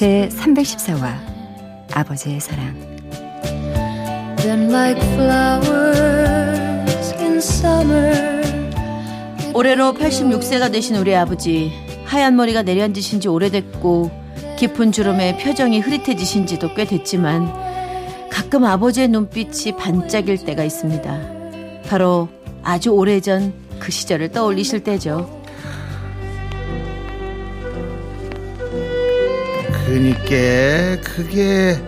제 314화 아버지의 사랑 올해로 86세가 되신 우리 아버지 하얀 머리가 내려앉으신 지 오래됐고 깊은 주름에 표정이 흐릿해지신 지도 꽤 됐지만 가끔 아버지의 눈빛이 반짝일 때가 있습니다. 바로 아주 오래전 그 시절을 떠올리실 때죠. 그니까 그게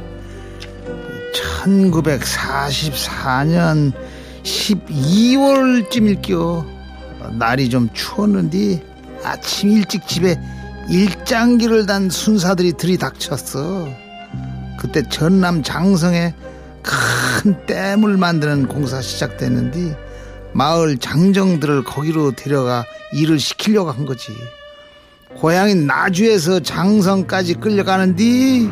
1944년 12월쯤일겨. 날이 좀 추웠는데 아침 일찍 집에 일장기를 단 순사들이 들이닥쳤어. 그때 전남 장성에 큰 댐을 만드는 공사 시작됐는데 마을 장정들을 거기로 데려가 일을 시키려고 한 거지 고향인 나주에서 장성까지 끌려가는디?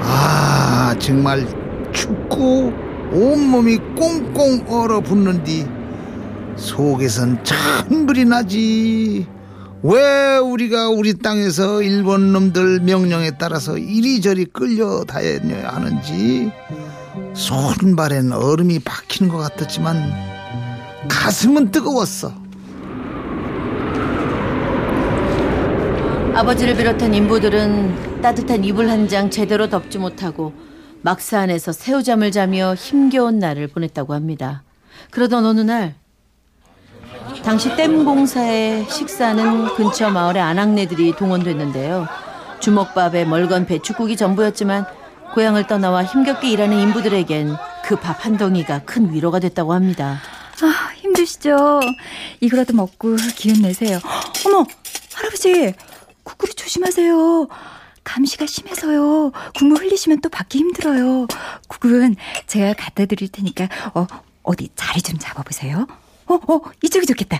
아 정말 춥고 온몸이 꽁꽁 얼어붙는디? 속에선 찬불이 나지. 왜 우리가 우리 땅에서 일본 놈들 명령에 따라서 이리저리 끌려다녀야 하는지? 손발엔 얼음이 박히는 것 같았지만 가슴은 뜨거웠어 아버지를 비롯한 인부들은 따뜻한 이불 한 장 제대로 덮지 못하고 막사 안에서 새우잠을 자며 힘겨운 날을 보냈다고 합니다. 그러던 어느 날 당시 댐 공사에 식사는 근처 마을의 아낙네들이 동원됐는데요. 주먹밥에 멀건 배추국이 전부였지만 고향을 떠나와 힘겹게 일하는 인부들에겐 그 밥 한 덩이가 큰 위로가 됐다고 합니다. 아, 힘드시죠? 이거라도 먹고 기운 내세요. 어머, 할아버지, 국그릇 조심하세요. 감시가 심해서요. 국물 흘리시면 또 받기 힘들어요. 국은 제가 갖다 드릴 테니까 어, 어디 자리 좀 잡아보세요. 어, 어, 이쪽이 좋겠다.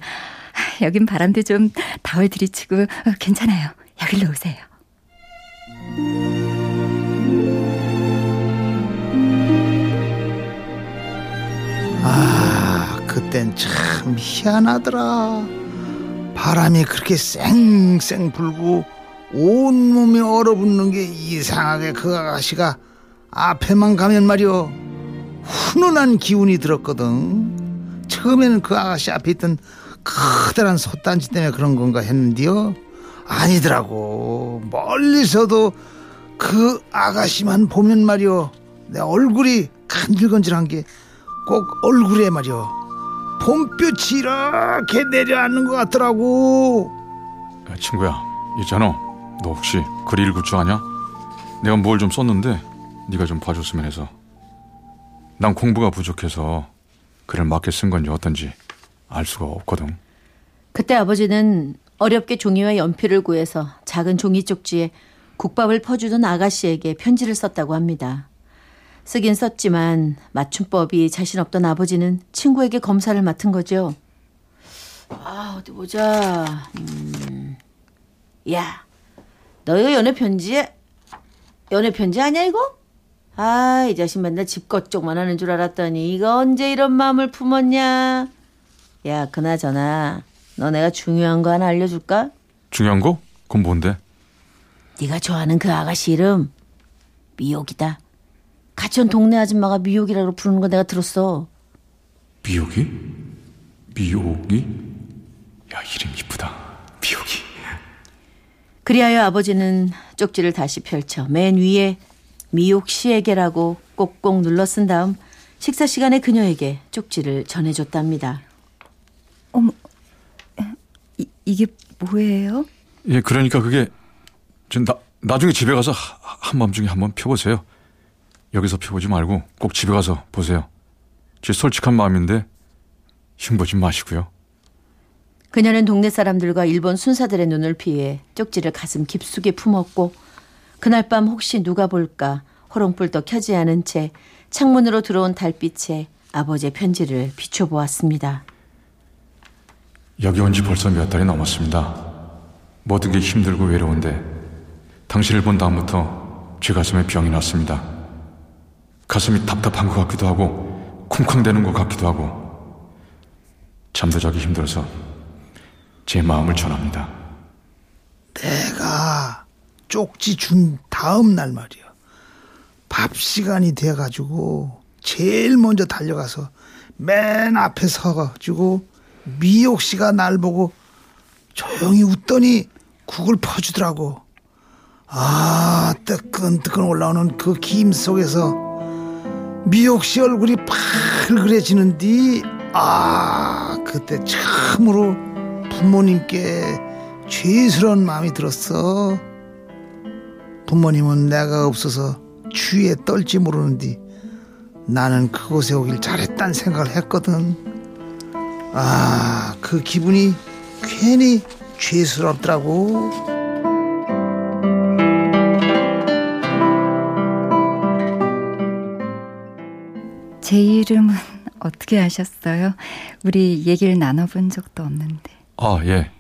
여긴 바람도 좀덜 들이치고 어, 괜찮아요. 여기로 오세요. 아, 그땐 참 희한하더라. 바람이 그렇게 쌩쌩 불고 온몸이 얼어붙는 게 이상하게 그 아가씨가 앞에만 가면 말이오 훈훈한 기운이 들었거든. 처음에는 그 아가씨 앞에 있던 커다란 솥단지 때문에 그런 건가 했는데요. 아니더라고. 멀리서도 그 아가씨만 보면 말이오 내 얼굴이 간질간질한 게 꼭 얼굴에 말이오 봄볕이 이렇게 내려앉는 것 같더라고 야, 친구야 있잖아 너 혹시 글 읽을 줄 아냐? 내가 뭘 좀 썼는데 네가 좀 봐줬으면 해서 난 공부가 부족해서 글을 맞게 쓴 건지 어떤지 알 수가 없거든 그때 아버지는 어렵게 종이와 연필을 구해서 작은 종이 쪽지에 국밥을 퍼주던 아가씨에게 편지를 썼다고 합니다. 쓰긴 썼지만 맞춤법이 자신 없던 아버지는 친구에게 검사를 맡은 거죠. 아, 어디 보자. 음. 야, 너 이거 연애 편지에 연애 편지 아니야 이거? 아, 이 자식 맨날 집것 쪽만 하는 줄 알았더니 이거 언제 이런 마음을 품었냐? 야, 그나저나 너 내가 중요한 거 하나 알려줄까? 중요한 거? 그건 뭔데? 네가 좋아하는 그 아가씨 이름 미옥이다. 같이 온 동네 아줌마가 미옥이라고 부르는 거 내가 들었어. 미옥이? 미옥이? 야 이름 이쁘다 미옥이 그리하여 아버지는 쪽지를 다시 펼쳐 맨 위에 미옥 씨에게라고 꼭꼭 눌러 쓴 다음 식사 시간에 그녀에게 쪽지를 전해줬답니다. 어머, 이, 이게 뭐예요? 예 그러니까 그게 저 나, 나중에 집에 가서 하- 한밤중에 한번 펴보세요 여기서 펴보지 말고 꼭 집에 가서 보세요 제 솔직한 마음인데 흉보지 마시고요 그녀는 동네 사람들과 일본 순사들의 눈을 피해 쪽지를 가슴 깊숙이 품었고 그날 밤 혹시 누가 볼까 호롱불도 켜지 않은 채 창문으로 들어온 달빛에 아버지의 편지를 비춰보았습니다. 여기 온 지 벌써 몇 달이 넘었습니다. 모든 게 힘들고 외로운데 당신을 본 다음부터 제 가슴에 병이 났습니다. 가슴이 답답한 것 같기도 하고 쿵쾅대는 것 같기도 하고 잠도 자기 힘들어서 제 마음을 전합니다. 내가 쪽지 준 다음 날 말이야. 밥 시간이 돼가지고 제일 먼저 달려가서 맨 앞에 서가지고 미옥 씨가 날 보고 조용히 웃더니 국을 퍼주더라고. 아, 뜨끈뜨끈 올라오는 그 김 속에서 미옥 씨 얼굴이 팔그레지는디, 아, 그때 참으로 부모님께 죄스러운 마음이 들었어. 부모님은 내가 없어서 추위에 떨지 모르는디 나는 그곳에 오길 잘했단 생각을 했거든. 아, 그 기분이 괜히 죄스럽더라고. 제 이름은 어떻게 아셨어요? 우리 얘기를 나눠본 적도 없는데. 아, 예.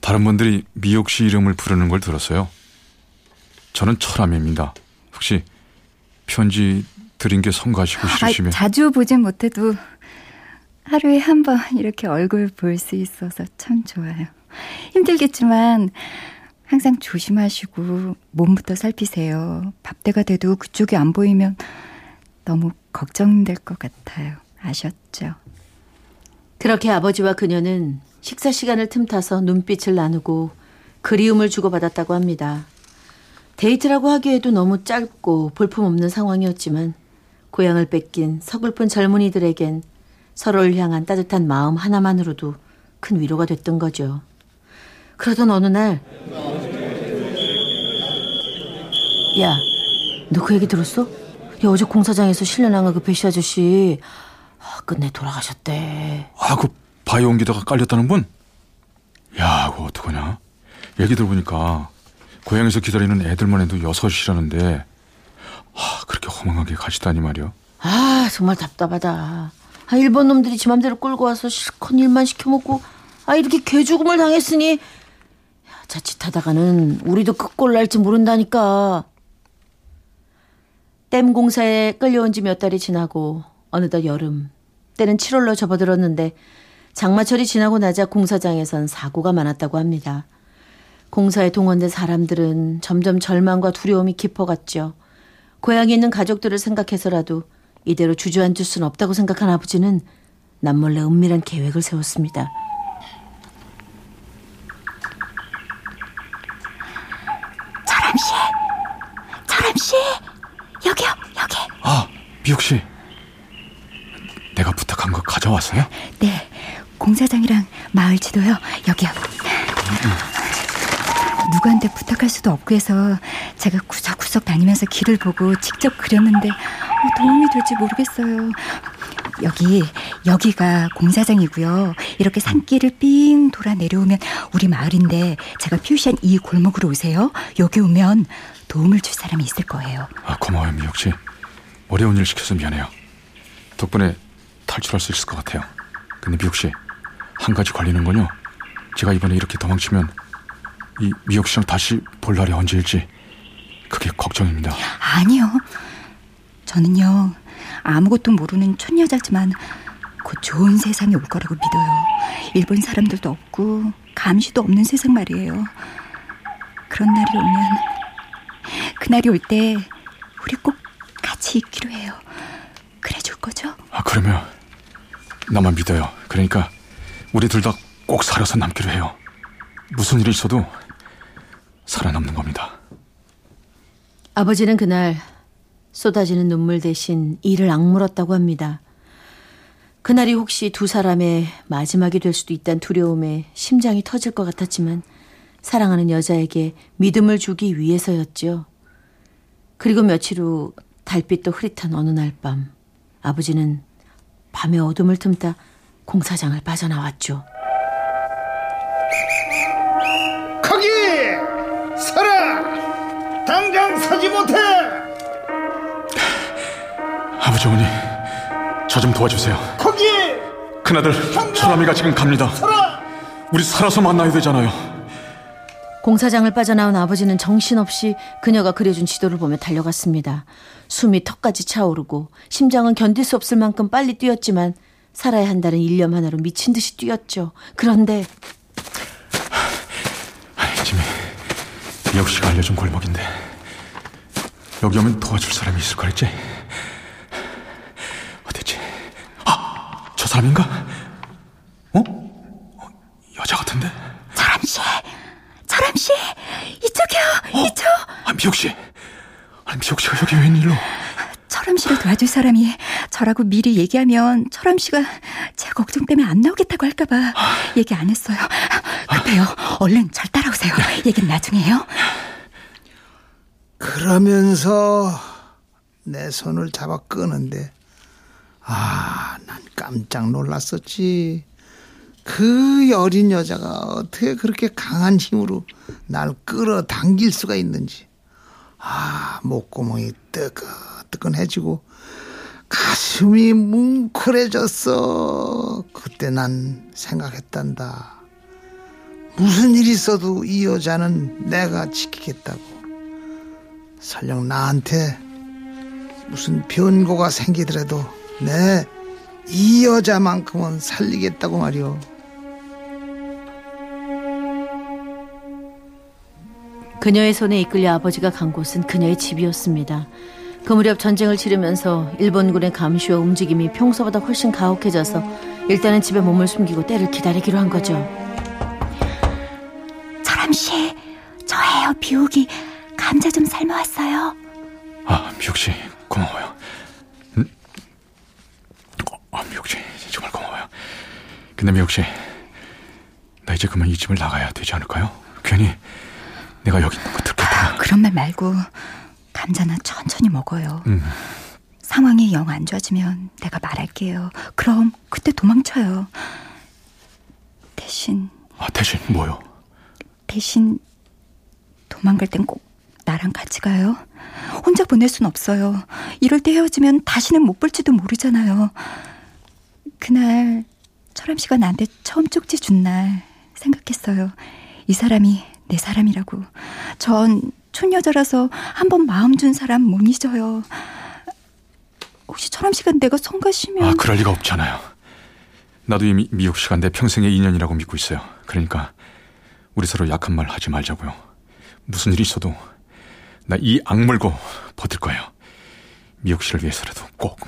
다른 분들이 미옥 씨 이름을 부르는 걸 들었어요. 저는 철암입니다. 혹시 편지 드린 게 성가시고 싫으시면 아, 자주 보진 못해도 하루에 한 번 이렇게 얼굴 볼 수 있어서 참 좋아요. 힘들겠지만 항상 조심하시고 몸부터 살피세요. 밥때가 돼도 그쪽이 안 보이면 너무 걱정될 것 같아요. 아셨죠? 그렇게 아버지와 그녀는 식사 시간을 틈타서 눈빛을 나누고 그리움을 주고받았다고 합니다. 데이트라고 하기에도 너무 짧고 볼품없는 상황이었지만 고향을 뺏긴 서글픈 젊은이들에겐 서로를 향한 따뜻한 마음 하나만으로도 큰 위로가 됐던 거죠. 그러던 어느 날, 야, 너 그 얘기 들었어? 야, 어제 공사장에서 실려나간 그 배시 아저씨, 아, 끝내 돌아가셨대. 아, 그 바위 옮기다가 깔렸다는 분? 야, 그거 어떡하냐? 얘기 들어보니까 고향에서 기다리는 애들만 해도 여섯이라는데 아, 그렇게 허망하게 가시다니 말이야. 아, 정말 답답하다. 아, 일본 놈들이 지 맘대로 끌고 와서 실컷 일만 시켜먹고, 아, 이렇게 개죽음을 당했으니, 야, 자칫하다가는 우리도 끝골 날지 모른다니까. 댐 공사에 끌려온 지 몇 달이 지나고, 어느덧 여름, 때는 7월로 접어들었는데, 장마철이 지나고 나자 공사장에선 사고가 많았다고 합니다. 공사에 동원된 사람들은 점점 절망과 두려움이 깊어갔죠. 고향에 있는 가족들을 생각해서라도 이대로 주저앉을 수는 없다고 생각한 아버지는 남몰래 은밀한 계획을 세웠습니다. 철암 씨, 철암 씨, 여기요, 여기. 아, 미옥 씨. 내가 부탁한 거 가져왔어요? 네, 공사장이랑 마을 지도요. 여기요. 누구한테 부탁할 수도 없고 해서 제가 구석구석 다니면서 길을 보고 직접 그렸는데 어, 도움이 될지 모르겠어요. 여기 여기가 공사장이고요. 이렇게 산길을 삥 돌아 내려오면 우리 마을인데 제가 표시한 이 골목으로 오세요. 여기 오면 도움을 줄 사람이 있을 거예요. 아, 고마워요, 미옥 씨. 어려운 일 시켜서 미안해요. 덕분에 탈출할 수 있을 것 같아요. 근데 미옥 씨, 한 가지 걸리는 건요. 제가 이번에 이렇게 도망치면 이 미옥 씨랑 다시 볼 날이 언제일지 그게 걱정입니다. 아니요. 저는요, 아무것도 모르는 촌여자지만 곧 좋은 세상이 올 거라고 믿어요. 일본 사람들도 없고, 감시도 없는 세상 말이에요. 그런 날이 오면, 그날이 올 때, 우리 꼭 같이 있기로 해요. 그래 줄 거죠? 아, 그러면 나만 믿어요. 그러니까 우리 둘 다 꼭 살아서 남기로 해요. 무슨 일이 있어도 살아남는 겁니다. 아버지는 그날 쏟아지는 눈물 대신 이를 악물었다고 합니다. 그날이 혹시 두 사람의 마지막이 될 수도 있다는 두려움에 심장이 터질 것 같았지만 사랑하는 여자에게 믿음을 주기 위해서였지요. 그리고 며칠 후 달빛도 흐릿한 어느 날 밤 아버지는 밤의 어둠을 틈타 공사장을 빠져나왔죠. 거기! 서라! 당장 서지 못해! 아버지 어머니 저 좀 도와주세요. 큰아들 철아미가 지금 갑니다. 우리 살아서 만나야 되잖아요. 공사장을 빠져나온 아버지는 정신없이 그녀가 그려준 지도를 보며 달려갔습니다. 숨이 턱까지 차오르고 심장은 견딜 수 없을 만큼 빨리 뛰었지만 살아야 한다는 일념 하나로 미친 듯이 뛰었죠. 그런데 지미 씨가 알려준 골목인데 여기 오면 도와줄 사람이 있을 거랬지? 아, 저 사람인가? 어? 어, 여자 같은데? 철암 씨, 철암 씨, 이쪽이요, 어? 이쪽. 아, 미혁 씨. 아니, 미혁 씨가 여기 웬일로? 철암 씨를 도와줄 사람이 저라고 미리 얘기하면 철암 씨가 제 걱정 때문에 안 나오겠다고 할까봐 얘기 안 했어요. 급해요. 얼른 절 따라오세요. 얘긴 나중에 해요. 그러면서 내 손을 잡아 끄는데 아, 난 깜짝 놀랐었지. 그 어린 여자가 어떻게 그렇게 강한 힘으로 날 끌어당길 수가 있는지. 아, 목구멍이 뜨끈뜨끈해지고 가슴이 뭉클해졌어. 그때 난 생각했단다. 무슨 일이 있어도 이 여자는 내가 지키겠다고. 설령 나한테 무슨 변고가 생기더라도 내이 여자만큼은 살리겠다고 말이오. 그녀의 손에 이끌려 아버지가 간 곳은 그녀의 집이었습니다. 그 무렵 전쟁을 치르면서 일본군의 감시와 움직임이 평소보다 훨씬 가혹해져서 일단은 집에 몸을 숨기고 때를 기다리기로 한 거죠. 철암 씨, 저예요, 비옥이. 감자 좀 삶아왔어요. 아, 미혁 씨, 고마워요. 음? 어, 아, 미혁 씨, 정말 고마워요. 근데 미혁 씨, 나 이제 그만 이 집을 나가야 되지 않을까요? 괜히 내가 여기 있는 거 들켰다가. 그런 말 말고 감자는 천천히 먹어요. 음. 상황이 영 안 좋아지면 내가 말할게요. 그럼 그때 도망쳐요. 대신 아, 대신 뭐요? 대신 도망갈 땐 꼭 나랑 같이 가요. 혼자 보낼 순 없어요. 이럴 때 헤어지면 다시는 못 볼지도 모르잖아요. 그날 철암 씨가 나한테 처음 쪽지 준 날 생각했어요. 이 사람이 내 사람이라고. 전 촌여자라서 한 번 마음 준 사람 못 잊어요. 혹시 철암 씨가 내가 성가시면 아, 그럴 리가 없잖아요. 나도 이미 미혁 씨가 내 평생의 인연이라고 믿고 있어요. 그러니까 우리 서로 약한 말 하지 말자고요. 무슨 일이 있어도 나 이 악물고 버틸 거예요. 미혁 씨를 위해서라도 꼭.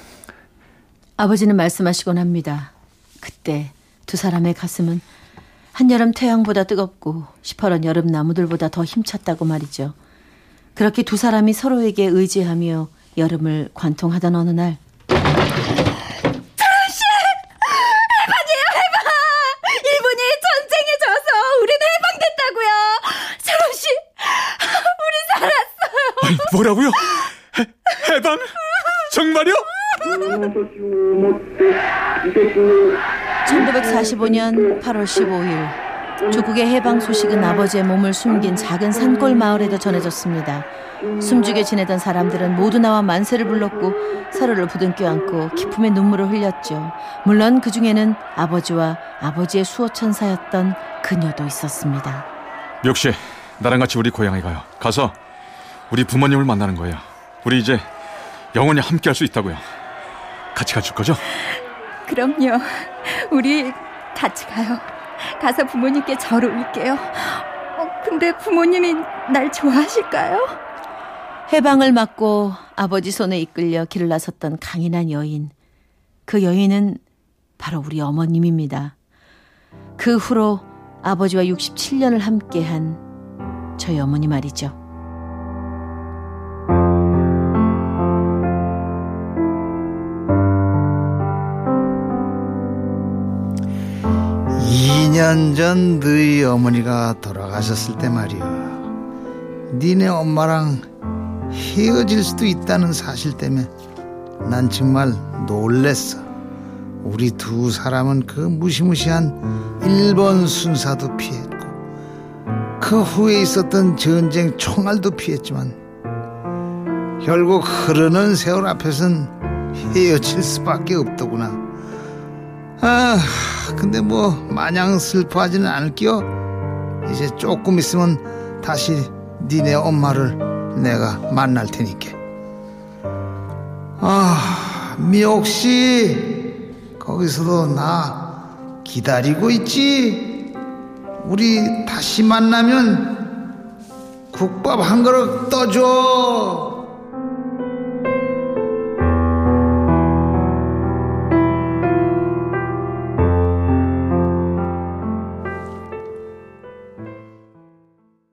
아버지는 말씀하시곤 합니다. 그때 두 사람의 가슴은 한여름 태양보다 뜨겁고 시퍼런 여름 나무들보다 더 힘찼다고 말이죠. 그렇게 두 사람이 서로에게 의지하며 여름을 관통하던 어느 날 일본이 전쟁에 져서 우리는 해방됐다고요. 씨, 우리 살았어요. 아니, 뭐라고요? 해, 해방? 정말요? 1945년 8월 15일 조국의 해방 소식은 아버지의 몸을 숨긴 작은 산골 마을에도 전해졌습니다. 숨죽여 지내던 사람들은 모두 나와 만세를 불렀고 서로를 부둥켜 안고 기쁨의 눈물을 흘렸죠. 물론 그 중에는 아버지와 아버지의 수호천사였던 그녀도 있었습니다. 씨, 나랑 같이 우리 고향에 가요. 가서 우리 부모님을 만나는 거예요. 우리 이제 영원히 함께 할 수 있다고요. 같이 가줄 거죠? 그럼요. 우리 같이 가요. 가서 부모님께 절을 올게요. 어, 근데 부모님이 날 좋아하실까요? 해방을 맞고 아버지 손에 이끌려 길을 나섰던 강인한 여인. 그 여인은 바로 우리 어머님입니다. 그 후로 아버지와 67년을 함께한 저희 어머니 말이죠. 전 너희 어머니가 돌아가셨을 때 말이야. 니네 엄마랑 헤어질 수도 있다는 사실 때문에 난 정말 놀랬어. 우리 두 사람은 그 무시무시한 일본 순사도 피했고 그 후에 있었던 전쟁 총알도 피했지만 결국 흐르는 세월 앞에선 헤어질 수밖에 없더구나. 아, 근데 뭐 마냥 슬퍼하지는 않을게요. 이제 조금 있으면 다시 니네 엄마를 내가 만날 테니까. 아, 미옥 씨, 거기서도 나 기다리고 있지. 우리 다시 만나면 국밥 한 그릇 떠줘.